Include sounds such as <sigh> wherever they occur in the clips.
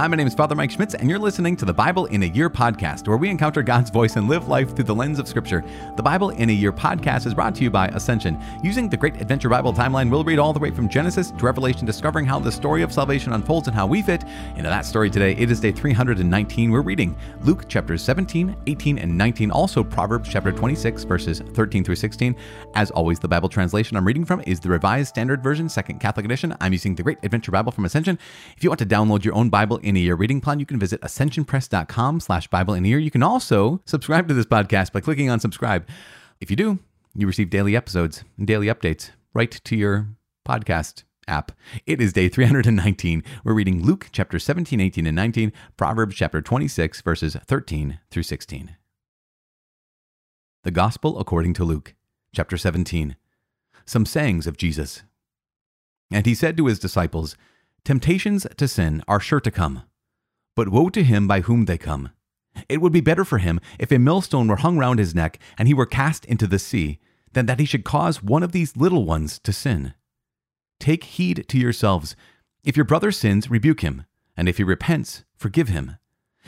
Hi, my name is Father Mike Schmitz, and you're listening to the Bible in a Year podcast, where we encounter God's voice and live life through the lens of Scripture. The Bible in a Year podcast is brought to you by Ascension. Using the Great Adventure Bible timeline, we'll read all the way from Genesis to Revelation, discovering how the story of salvation unfolds and how we fit into that story today. It is day 319. We're reading Luke chapters 17, 18, and 19, also Proverbs chapter 26, verses 13 through 16. As always, the Bible translation I'm reading from is the Revised Standard Version, Second Catholic Edition. I'm using the Great Adventure Bible from Ascension. If you want to download your own Bible in a Year reading plan, you can visit ascensionpress.com slash Bible in a Year. You can also subscribe to this podcast by clicking on subscribe. If you do, you receive daily episodes and daily updates right to your podcast app. It is day 319. We're reading Luke chapter 17, 18, and 19, Proverbs chapter 26, verses 13 through 16. The Gospel according to Luke, chapter 17. Some sayings of Jesus. And he said to his disciples, Temptations to sin are sure to come, but woe to him by whom they come. It would be better for him if a millstone were hung round his neck and he were cast into the sea, than that he should cause one of these little ones to sin. Take heed to yourselves. If your brother sins, rebuke him, and if he repents, forgive him.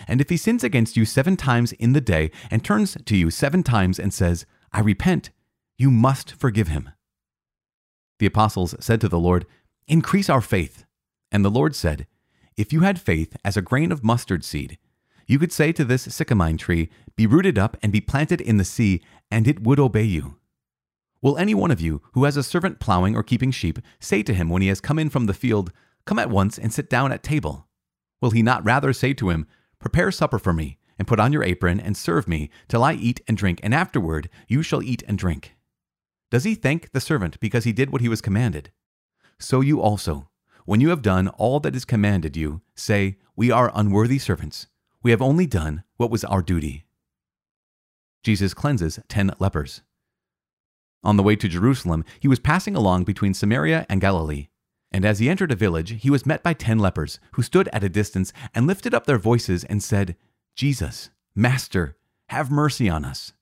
And if he sins against you seven times in the day, and turns to you seven times and says, I repent, you must forgive him. The apostles said to the Lord, Increase our faith. And the Lord said, If you had faith as a grain of mustard seed, you could say to this sycamine tree, Be rooted up and be planted in the sea, and it would obey you. Will any one of you who has a servant plowing or keeping sheep say to him when he has come in from the field, Come at once and sit down at table? Will he not rather say to him, Prepare supper for me, and put on your apron, and serve me, till I eat and drink, and afterward you shall eat and drink? Does he thank the servant because he did what he was commanded? So you also, when you have done all that is commanded you, say, We are unworthy servants. We have only done what was our duty. Jesus cleanses ten lepers. On the way to Jerusalem, he was passing along between Samaria and Galilee. And as he entered a village, he was met by ten lepers, who stood at a distance and lifted up their voices and said, Jesus, Master, have mercy on us.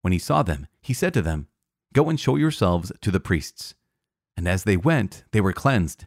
When he saw them, he said to them, Go and show yourselves to the priests. And as they went, they were cleansed.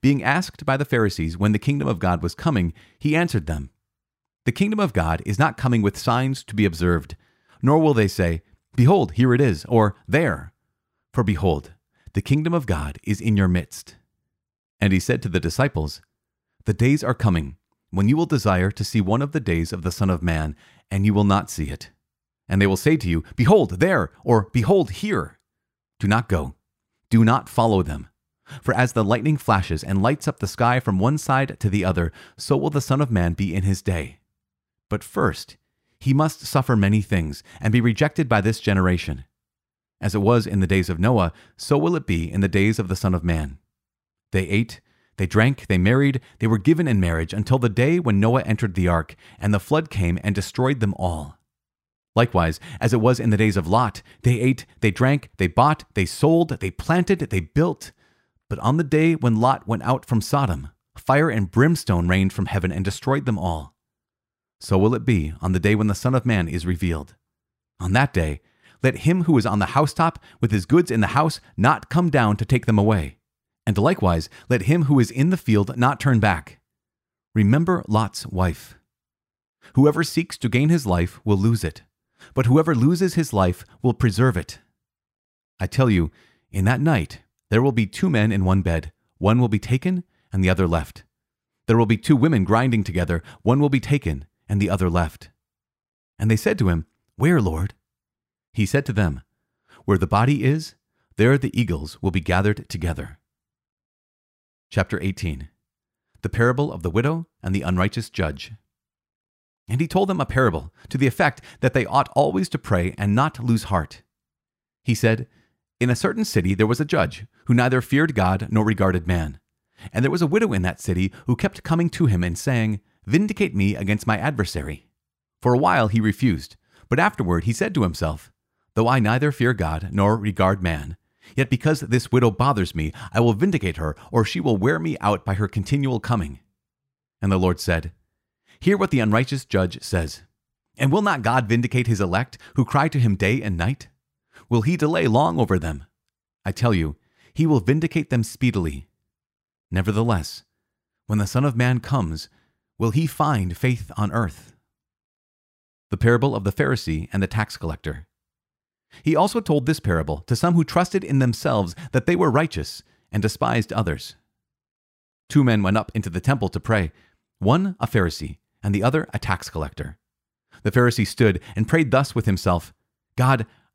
Being asked by the Pharisees when the kingdom of God was coming, he answered them, The kingdom of God is not coming with signs to be observed, nor will they say, Behold, here it is, or there. For behold, the kingdom of God is in your midst. And he said to the disciples, The days are coming when you will desire to see one of the days of the Son of Man, and you will not see it. And they will say to you, Behold, there, or Behold, here. Do not go. Do not follow them. For as the lightning flashes and lights up the sky from one side to the other, so will the Son of Man be in his day. But first, he must suffer many things and be rejected by this generation. As it was in the days of Noah, so will it be in the days of the Son of Man. They ate, they drank, they married, they were given in marriage until the day when Noah entered the ark, and the flood came and destroyed them all. Likewise, as it was in the days of Lot, they ate, they drank, they bought, they sold, they planted, they built. But on the day when Lot went out from Sodom, fire and brimstone rained from heaven and destroyed them all. So will it be on the day when the Son of Man is revealed. On that day, let him who is on the housetop with his goods in the house not come down to take them away. And likewise, let him who is in the field not turn back. Remember Lot's wife. Whoever seeks to gain his life will lose it, but whoever loses his life will preserve it. I tell you, in that night there will be two men in one bed, one will be taken and the other left. There will be two women grinding together, one will be taken and the other left. And they said to him, Where, Lord? He said to them, Where the body is, there the eagles will be gathered together. Chapter 18 The Parable of the Widow and the Unrighteous Judge. And he told them a parable to the effect that they ought always to pray and not lose heart. He said, In a certain city there was a judge who neither feared God nor regarded man. And there was a widow in that city who kept coming to him and saying, Vindicate me against my adversary. For a while he refused, but afterward he said to himself, Though I neither fear God nor regard man, yet because this widow bothers me, I will vindicate her, or she will wear me out by her continual coming. And the Lord said, Hear what the unrighteous judge says. And will not God vindicate his elect, who cry to him day and night? Will he delay long over them? I tell you, he will vindicate them speedily. Nevertheless, when the Son of Man comes, will he find faith on earth? The parable of the Pharisee and the tax collector. He also told this parable to some who trusted in themselves that they were righteous and despised others. Two men went up into the temple to pray, one a Pharisee and the other a tax collector. The Pharisee stood and prayed thus with himself God,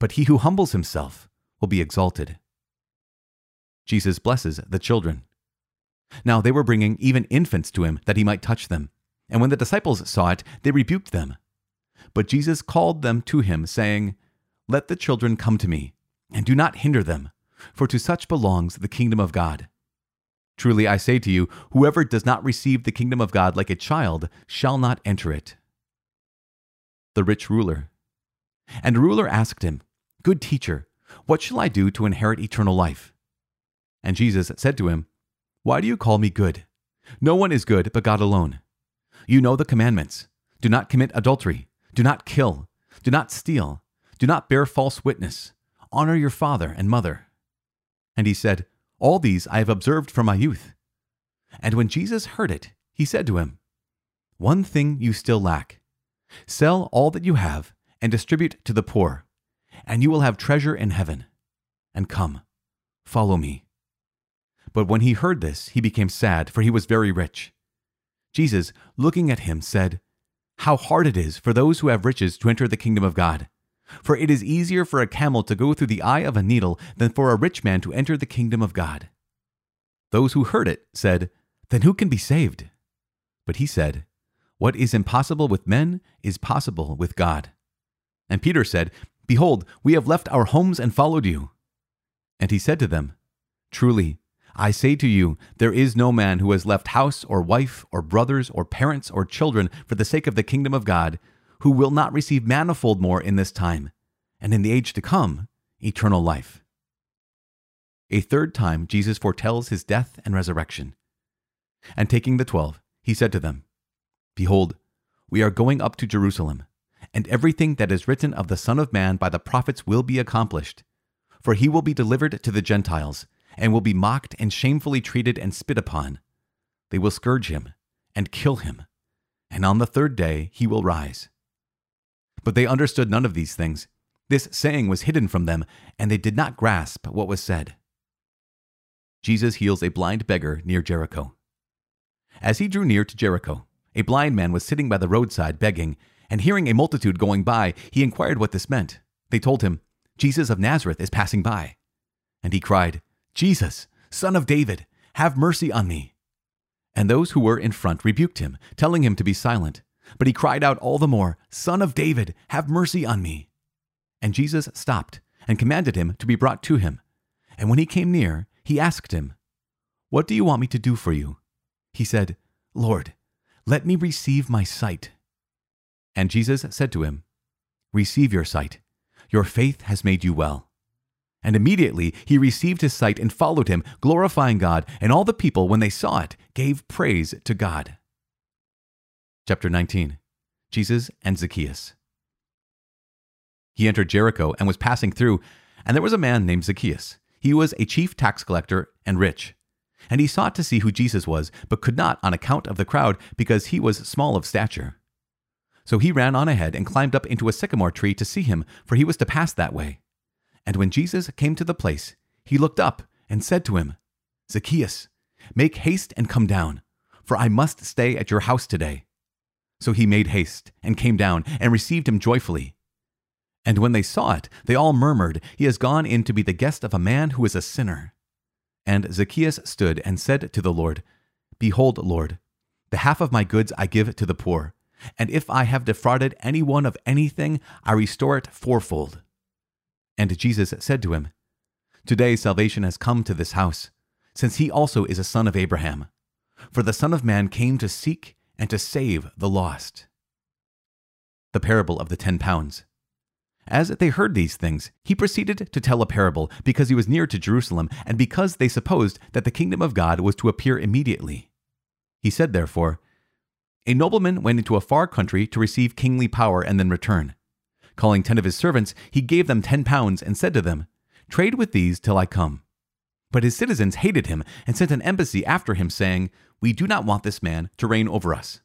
but he who humbles himself will be exalted. Jesus blesses the children. Now they were bringing even infants to him that he might touch them. And when the disciples saw it, they rebuked them. But Jesus called them to him, saying, Let the children come to me, and do not hinder them, for to such belongs the kingdom of God. Truly I say to you, whoever does not receive the kingdom of God like a child shall not enter it. The rich ruler. And the ruler asked him, Good teacher, what shall I do to inherit eternal life? And Jesus said to him, Why do you call me good? No one is good but God alone. You know the commandments do not commit adultery, do not kill, do not steal, do not bear false witness, honor your father and mother. And he said, all these I have observed from my youth. And when Jesus heard it, he said to him, One thing you still lack. Sell all that you have and distribute to the poor, and you will have treasure in heaven. And come, follow me. But when he heard this, he became sad, for he was very rich. Jesus, looking at him, said, How hard it is for those who have riches to enter the kingdom of God. For it is easier for a camel to go through the eye of a needle than for a rich man to enter the kingdom of God. Those who heard it said, Then who can be saved? But he said, What is impossible with men is possible with God. And Peter said, Behold, we have left our homes and followed you. And he said to them, Truly, I say to you, there is no man who has left house or wife or brothers or parents or children for the sake of the kingdom of God who will not receive manifold more in this time, and in the age to come, eternal life. A third time, Jesus foretells his death and resurrection. And taking the twelve, he said to them, Behold, we are going up to Jerusalem, and everything that is written of the Son of Man by the prophets will be accomplished. For he will be delivered to the Gentiles, and will be mocked and shamefully treated and spit upon. They will scourge him and kill him, and on the third day he will rise. But they understood none of these things. This saying was hidden from them, and they did not grasp what was said. Jesus heals a blind beggar near Jericho. As he drew near to Jericho, a blind man was sitting by the roadside begging, and hearing a multitude going by, he inquired what this meant. They told him, Jesus of Nazareth is passing by. And he cried, Jesus, son of David, have mercy on me. And those who were in front rebuked him, telling him to be silent. But he cried out all the more, Son of David, have mercy on me. And Jesus stopped and commanded him to be brought to him. And when he came near, he asked him, What do you want me to do for you? He said, Lord, let me receive my sight. And Jesus said to him, Receive your sight. Your faith has made you well. And immediately he received his sight and followed him, glorifying God, and all the people, when they saw it, gave praise to God. Chapter 19 Jesus and Zacchaeus. He entered Jericho and was passing through, and there was a man named Zacchaeus. He was a chief tax collector and rich. And he sought to see who Jesus was, but could not on account of the crowd, because he was small of stature. So he ran on ahead and climbed up into a sycamore tree to see him, for he was to pass that way. And when Jesus came to the place, he looked up and said to him, Zacchaeus, make haste and come down, for I must stay at your house today. So he made haste and came down and received him joyfully. And when they saw it, they all murmured, He has gone in to be the guest of a man who is a sinner. And Zacchaeus stood and said to the Lord, Behold, Lord, the half of my goods I give to the poor, and if I have defrauded any one of anything, I restore it fourfold. And Jesus said to him, Today salvation has come to this house, since he also is a son of Abraham. For the Son of Man came to seek and to save the lost. The parable of the ten pounds. As they heard these things, he proceeded to tell a parable because he was near to Jerusalem and because they supposed that the kingdom of God was to appear immediately. He said, therefore, A nobleman went into a far country to receive kingly power and then return. Calling ten of his servants, he gave them ten pounds and said to them, Trade with these till I come. But his citizens hated him and sent an embassy after him, saying, We do not want this man to reign over us.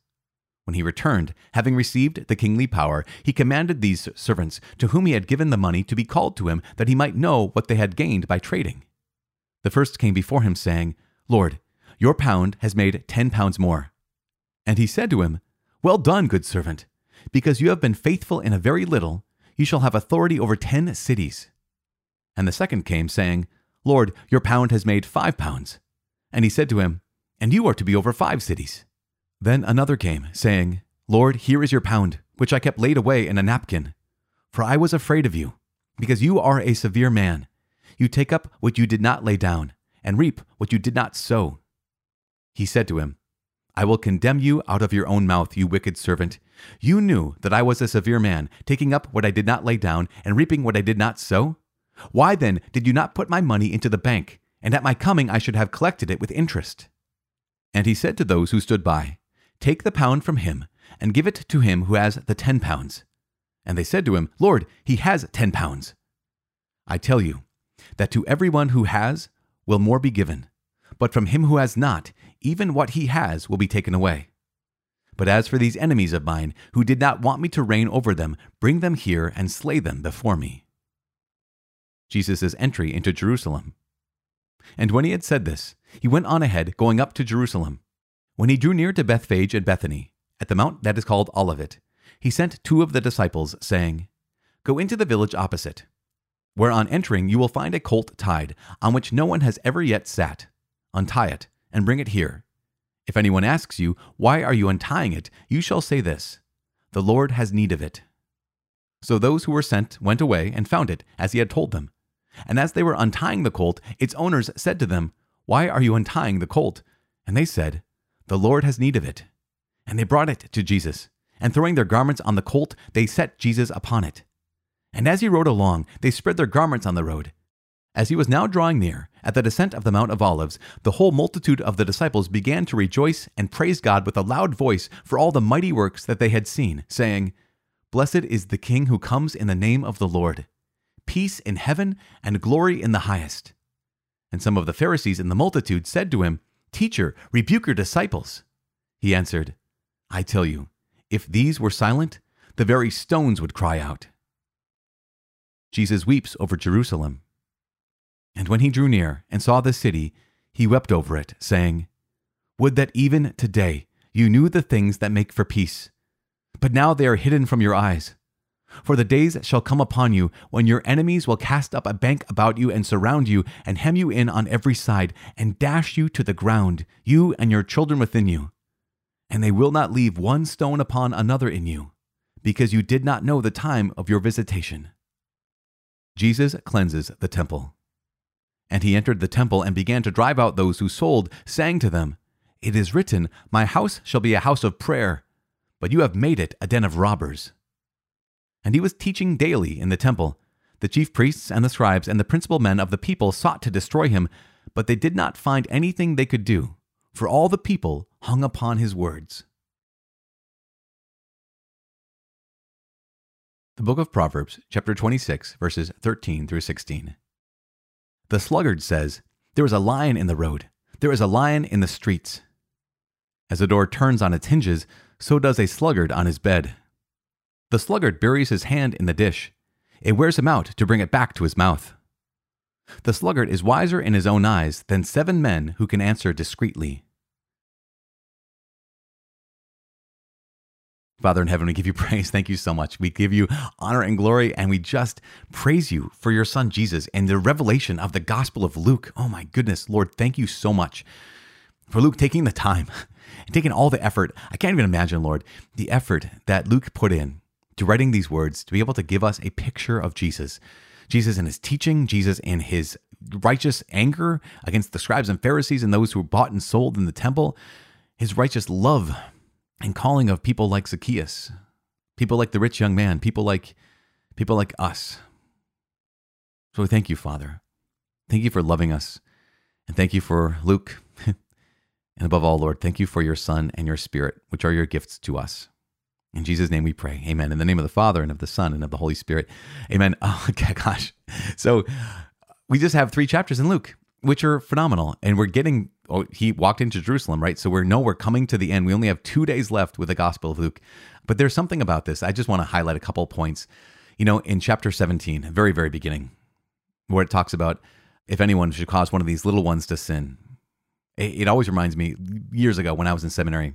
When he returned, having received the kingly power, he commanded these servants, to whom he had given the money, to be called to him, that he might know what they had gained by trading. The first came before him, saying, Lord, your pound has made ten pounds more. And he said to him, Well done, good servant. Because you have been faithful in a very little, you shall have authority over ten cities. And the second came, saying, Lord, your pound has made five pounds. And he said to him, And you are to be over five cities. Then another came, saying, Lord, here is your pound, which I kept laid away in a napkin. For I was afraid of you, because you are a severe man. You take up what you did not lay down, and reap what you did not sow. He said to him, I will condemn you out of your own mouth, you wicked servant. You knew that I was a severe man, taking up what I did not lay down, and reaping what I did not sow? Why then did you not put my money into the bank, and at my coming I should have collected it with interest? And he said to those who stood by, Take the pound from him, and give it to him who has the ten pounds. And they said to him, Lord, he has ten pounds. I tell you, that to everyone who has will more be given, but from him who has not, even what he has will be taken away. But as for these enemies of mine, who did not want me to reign over them, bring them here and slay them before me. Jesus' entry into Jerusalem. And when he had said this, he went on ahead, going up to Jerusalem. When he drew near to Bethphage and Bethany, at the mount that is called Olivet, he sent two of the disciples, saying, Go into the village opposite, where on entering you will find a colt tied, on which no one has ever yet sat. Untie it, and bring it here. If anyone asks you, Why are you untying it? you shall say this The Lord has need of it. So those who were sent went away and found it, as he had told them. And as they were untying the colt, its owners said to them, Why are you untying the colt? And they said, The Lord has need of it. And they brought it to Jesus. And throwing their garments on the colt, they set Jesus upon it. And as he rode along, they spread their garments on the road. As he was now drawing near, at the descent of the Mount of Olives, the whole multitude of the disciples began to rejoice and praise God with a loud voice for all the mighty works that they had seen, saying, Blessed is the King who comes in the name of the Lord peace in heaven and glory in the highest. And some of the Pharisees in the multitude said to him, Teacher, rebuke your disciples. He answered, I tell you, if these were silent, the very stones would cry out. Jesus weeps over Jerusalem. And when he drew near and saw the city, he wept over it, saying, Would that even today you knew the things that make for peace, but now they are hidden from your eyes. For the days shall come upon you when your enemies will cast up a bank about you and surround you and hem you in on every side and dash you to the ground, you and your children within you. And they will not leave one stone upon another in you, because you did not know the time of your visitation. Jesus cleanses the temple. And he entered the temple and began to drive out those who sold, saying to them, It is written, My house shall be a house of prayer, but you have made it a den of robbers and he was teaching daily in the temple. The chief priests and the scribes and the principal men of the people sought to destroy him, but they did not find anything they could do, for all the people hung upon his words. The book of Proverbs, chapter 26, verses 13 through 16. The sluggard says, There is a lion in the road, there is a lion in the streets. As a door turns on its hinges, so does a sluggard on his bed. The sluggard buries his hand in the dish. It wears him out to bring it back to his mouth. The sluggard is wiser in his own eyes than seven men who can answer discreetly. Father in heaven, we give you <laughs> praise. Thank you so much. We give you honor and glory, and we just praise you for your son Jesus and the revelation of the gospel of Luke. Oh my goodness, Lord, thank you so much for Luke taking the time <laughs> and taking all the effort. I can't even imagine, Lord, the effort that Luke put in to writing these words to be able to give us a picture of Jesus. Jesus in his teaching, Jesus in his righteous anger against the scribes and Pharisees and those who were bought and sold in the temple, his righteous love and calling of people like Zacchaeus, people like the rich young man, people like people like us. So we thank you, Father. Thank you for loving us. And thank you for Luke. <laughs> and above all, Lord, thank you for your Son and your Spirit, which are your gifts to us. In Jesus' name we pray. Amen. In the name of the Father and of the Son and of the Holy Spirit. Amen. <laughs> Oh, gosh. So we just have three chapters in Luke, which are phenomenal. And we're getting, oh, he walked into Jerusalem, right? So we know we're coming to the end. We only have two days left with the Gospel of Luke. But there's something about this. I just want to highlight a couple points. You know, in chapter 17, very, very beginning, where it talks about if anyone should cause one of these little ones to sin. It, it always reminds me years ago when I was in seminary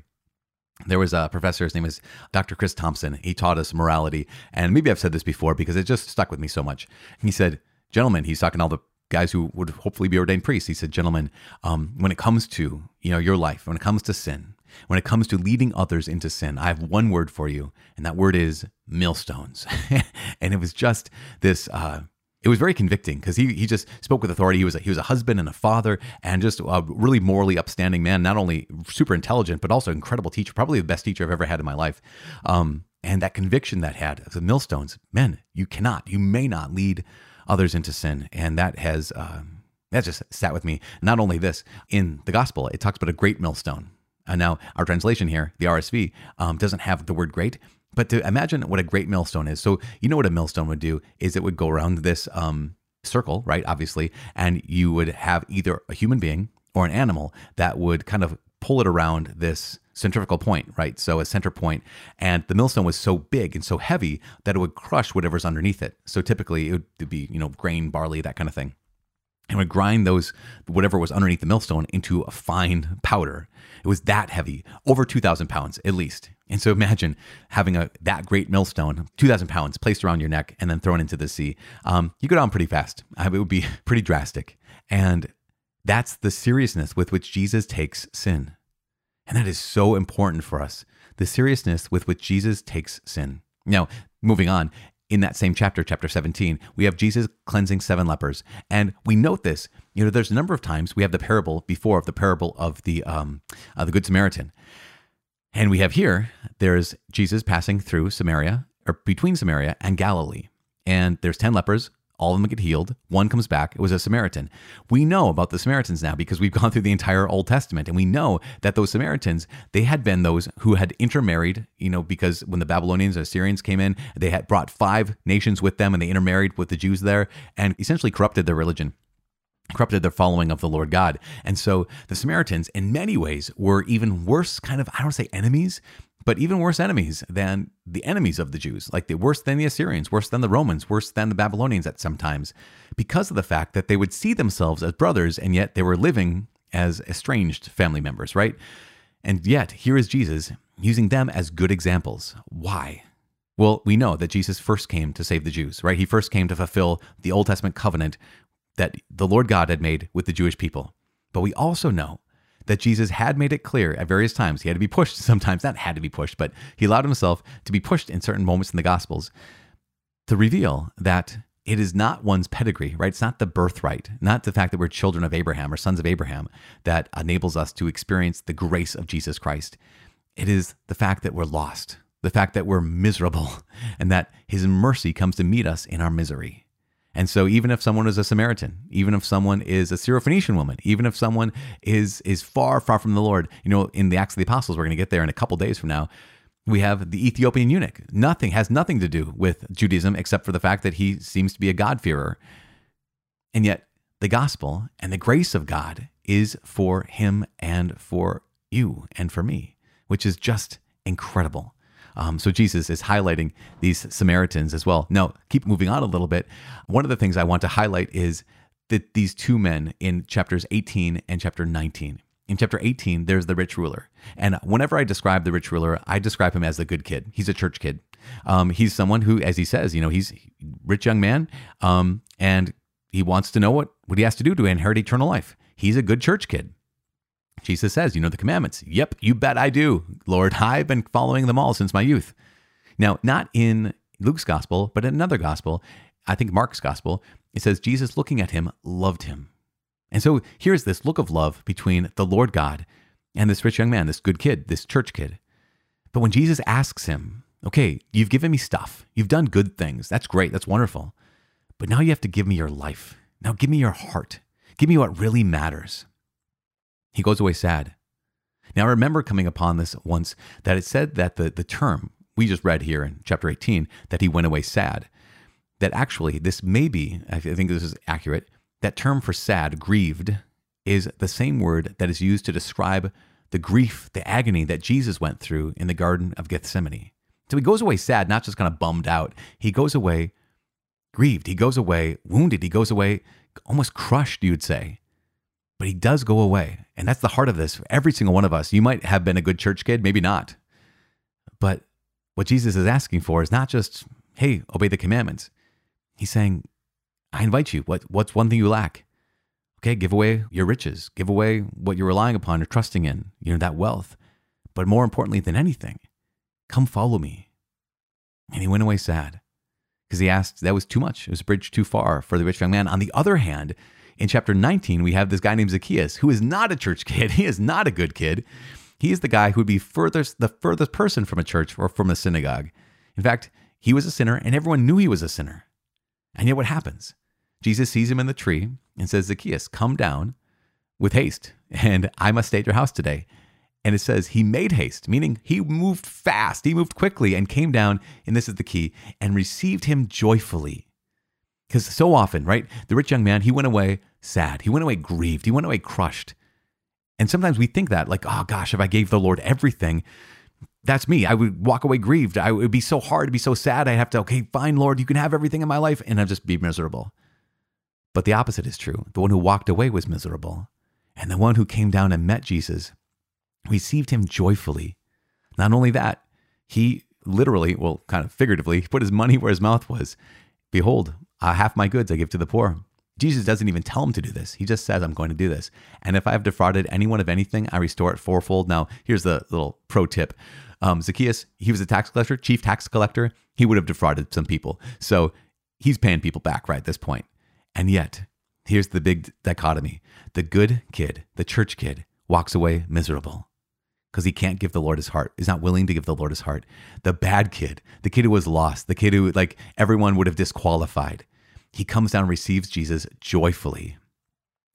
there was a professor, his name is Dr. Chris Thompson. He taught us morality. And maybe I've said this before because it just stuck with me so much. He said, Gentlemen, he's talking all the guys who would hopefully be ordained priests. He said, Gentlemen, um, when it comes to you know your life, when it comes to sin, when it comes to leading others into sin, I have one word for you, and that word is millstones. <laughs> and it was just this uh, it was very convicting because he he just spoke with authority. He was a, he was a husband and a father and just a really morally upstanding man. Not only super intelligent but also incredible teacher. Probably the best teacher I've ever had in my life. Um, and that conviction that had of the millstones, men, you cannot, you may not lead others into sin, and that has um, that just sat with me. Not only this in the gospel, it talks about a great millstone. And now our translation here, the RSV, um, doesn't have the word great, but to imagine what a great millstone is. So, you know what a millstone would do is it would go around this um, circle, right? Obviously, and you would have either a human being or an animal that would kind of pull it around this centrifugal point, right? So a center point, and the millstone was so big and so heavy that it would crush whatever's underneath it. So typically it would be, you know, grain, barley, that kind of thing and would grind those whatever was underneath the millstone into a fine powder. It was that heavy, over 2,000 pounds at least. And so imagine having a that great millstone, 2,000 pounds, placed around your neck and then thrown into the sea. Um, you go down pretty fast. It would be <laughs> pretty drastic. And that's the seriousness with which Jesus takes sin. And that is so important for us. The seriousness with which Jesus takes sin. Now, moving on, in that same chapter, chapter 17, we have Jesus cleansing seven lepers. And we note this. You know, there's a number of times we have the parable before of the parable of the um, uh, the Good Samaritan. And we have here, there's Jesus passing through Samaria, or between Samaria and Galilee. And there's 10 lepers all of them get healed. One comes back. It was a Samaritan. We know about the Samaritans now because we've <laughs> gone through the entire Old Testament and we know that those Samaritans, they had been those who had intermarried, you know, because when the Babylonians and Assyrians came in, they had brought five nations with them and they intermarried with the Jews there and essentially corrupted their religion corrupted their following of the Lord God. And so the Samaritans, in many ways, were even worse kind of, I don't say enemies, but even worse enemies than the enemies of the Jews, like the worse than the Assyrians, worse than the Romans, worse than the Babylonians at some times, because of the fact that they would see themselves as brothers and yet they were living as estranged family members, right? And yet, here is Jesus using them as good examples. Why? Well, we know that Jesus first came to save the Jews, right? He first came to fulfill the Old Testament covenant that the Lord God had made with the Jewish people. But we also know that Jesus had made it clear at various times. He had to be pushed <laughs> sometimes, not had to be pushed, but he allowed himself to be pushed in certain moments in the Gospels to reveal that it is not one's pedigree, right? It's not the birthright, not the fact that we're children of Abraham or sons of Abraham that enables us to experience the grace of Jesus Christ. It is the fact that we're lost, the fact that we're miserable, <laughs> and that his mercy comes to meet us in our misery. And so even if someone is a Samaritan, even if someone is a Syrophoenician woman, even if someone is is far, far from the Lord, you know, in the Acts of the Apostles, we're going to get there in a couple days from now. We have the Ethiopian eunuch. Nothing has nothing to do with Judaism except for the fact that he seems to be a God-fearer. And yet the gospel and the grace of God is for him and for you and for me, which is just incredible. Um, so Jesus is highlighting these Samaritans as well. Now, keep moving on a little bit. One of the things I want to highlight is that these two men in chapters 18 and chapter 19. in chapter 18, there's the rich ruler. And whenever I describe the rich ruler, I describe him as the good kid. He's a church kid. Um, he's someone who, as he says, you know, he's rich young man, um, and he wants to know what, what he has to do to inherit eternal life. He's a good church kid. Jesus says, You know the commandments. Yep, you bet I do, Lord. I've been following them all since my youth. Now, not in Luke's gospel, but in another gospel, I think Mark's gospel, it says Jesus looking at him loved him. And so here's this look of love between the Lord God and this rich young man, this good kid, this church kid. But when Jesus asks him, Okay, you've given me stuff, you've done good things, that's great, that's wonderful. But now you have to give me your life. Now give me your heart. Give me what really matters. He goes away sad. Now, I remember coming upon this once that it said that the, the term we just read here in chapter 18, that he went away sad, that actually this may be, I think this is accurate, that term for sad, grieved, is the same word that is used to describe the grief, the agony that Jesus went through in the Garden of Gethsemane. So he goes away sad, not just kind of bummed out. He goes away grieved. He goes away wounded. He goes away almost crushed, you'd say. But he does go away. And that's the heart of this every single one of us. You might have been a good church kid, maybe not. But what Jesus is asking for is not just, hey, obey the commandments. He's saying, I invite you. What, what's one thing you lack? Okay, give away your riches, give away what you're relying upon or trusting in, you know, that wealth. But more importantly than anything, come follow me. And he went away sad because he asked, that was too much. It was a bridge too far for the rich young man. On the other hand, in chapter 19, we have this guy named Zacchaeus, who is not a church <laughs> kid. He is not a good kid. He is the guy who would be furthest, the furthest person from a church or from a synagogue. In fact, he was a sinner and everyone knew he was a sinner. And yet, what happens? Jesus sees him in the tree and says, Zacchaeus, come down with haste, and I must stay at your house today. And it says he made haste, meaning he moved fast, he moved quickly and came down, and this is the key, and received him joyfully. Because so often, right, the rich young man, he went away sad, he went away grieved, he went away crushed. And sometimes we think that, like, oh gosh, if I gave the Lord everything, that's me. I would walk away grieved. I would be so hard, to be so sad. I'd have to, okay, fine, Lord, you can have everything in my life, and I'd just be miserable. But the opposite is true. The one who walked away was miserable. And the one who came down and met Jesus received him joyfully. Not only that, he literally, well, kind of figuratively, put his money where his mouth was. Behold, uh, half my goods I give to the poor. Jesus doesn't even tell him to do this. He just says, I'm going to do this. And if I have defrauded anyone of anything, I restore it fourfold. Now, here's the little pro tip um, Zacchaeus, he was a tax collector, chief tax collector. He would have defrauded some people. So he's paying people back right at this point. And yet, here's the big dichotomy the good kid, the church kid, walks away miserable because he can't give the Lord his heart. He's not willing to give the Lord his heart. The bad kid, the kid who was lost, the kid who, like, everyone would have disqualified, he comes down and receives Jesus joyfully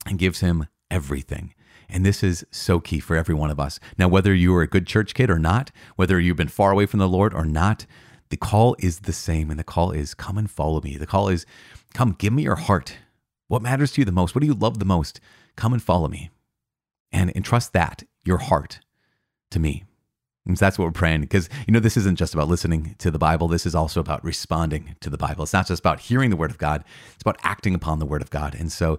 and gives him everything. And this is so key for every one of us. Now, whether you are a good church kid or not, whether you've been far away from the Lord or not, the call is the same. And the call is come and follow me. The call is come, give me your heart. What matters to you the most? What do you love the most? Come and follow me and entrust that, your heart, to me. That's what we're praying because, you know, this isn't just about listening to the Bible. This is also about responding to the Bible. It's not just about hearing the word of God, it's about acting upon the word of God. And so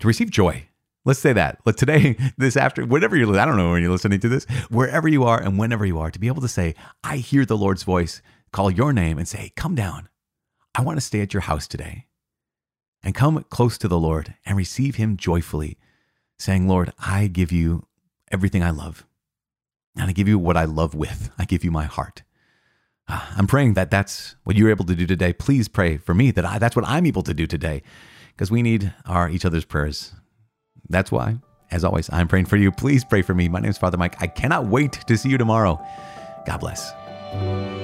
to receive joy, let's say that. But today, <laughs> this after, whatever you're, I don't know when you're listening to this, wherever you are and whenever you are, to be able to say, I hear the Lord's voice, call your name and say, come down. I want to stay at your house today. And come close to the Lord and receive him joyfully, saying, Lord, I give you everything I love. And I give you what I love with. I give you my heart. Ah, I'm praying that that's what you're able to do today. Please pray for me that I, that's what I'm able to do today because we need our each other's prayers. That's why, as always, I'm praying for you. Please pray for me. My name is Father Mike. I cannot wait to see you tomorrow. God bless.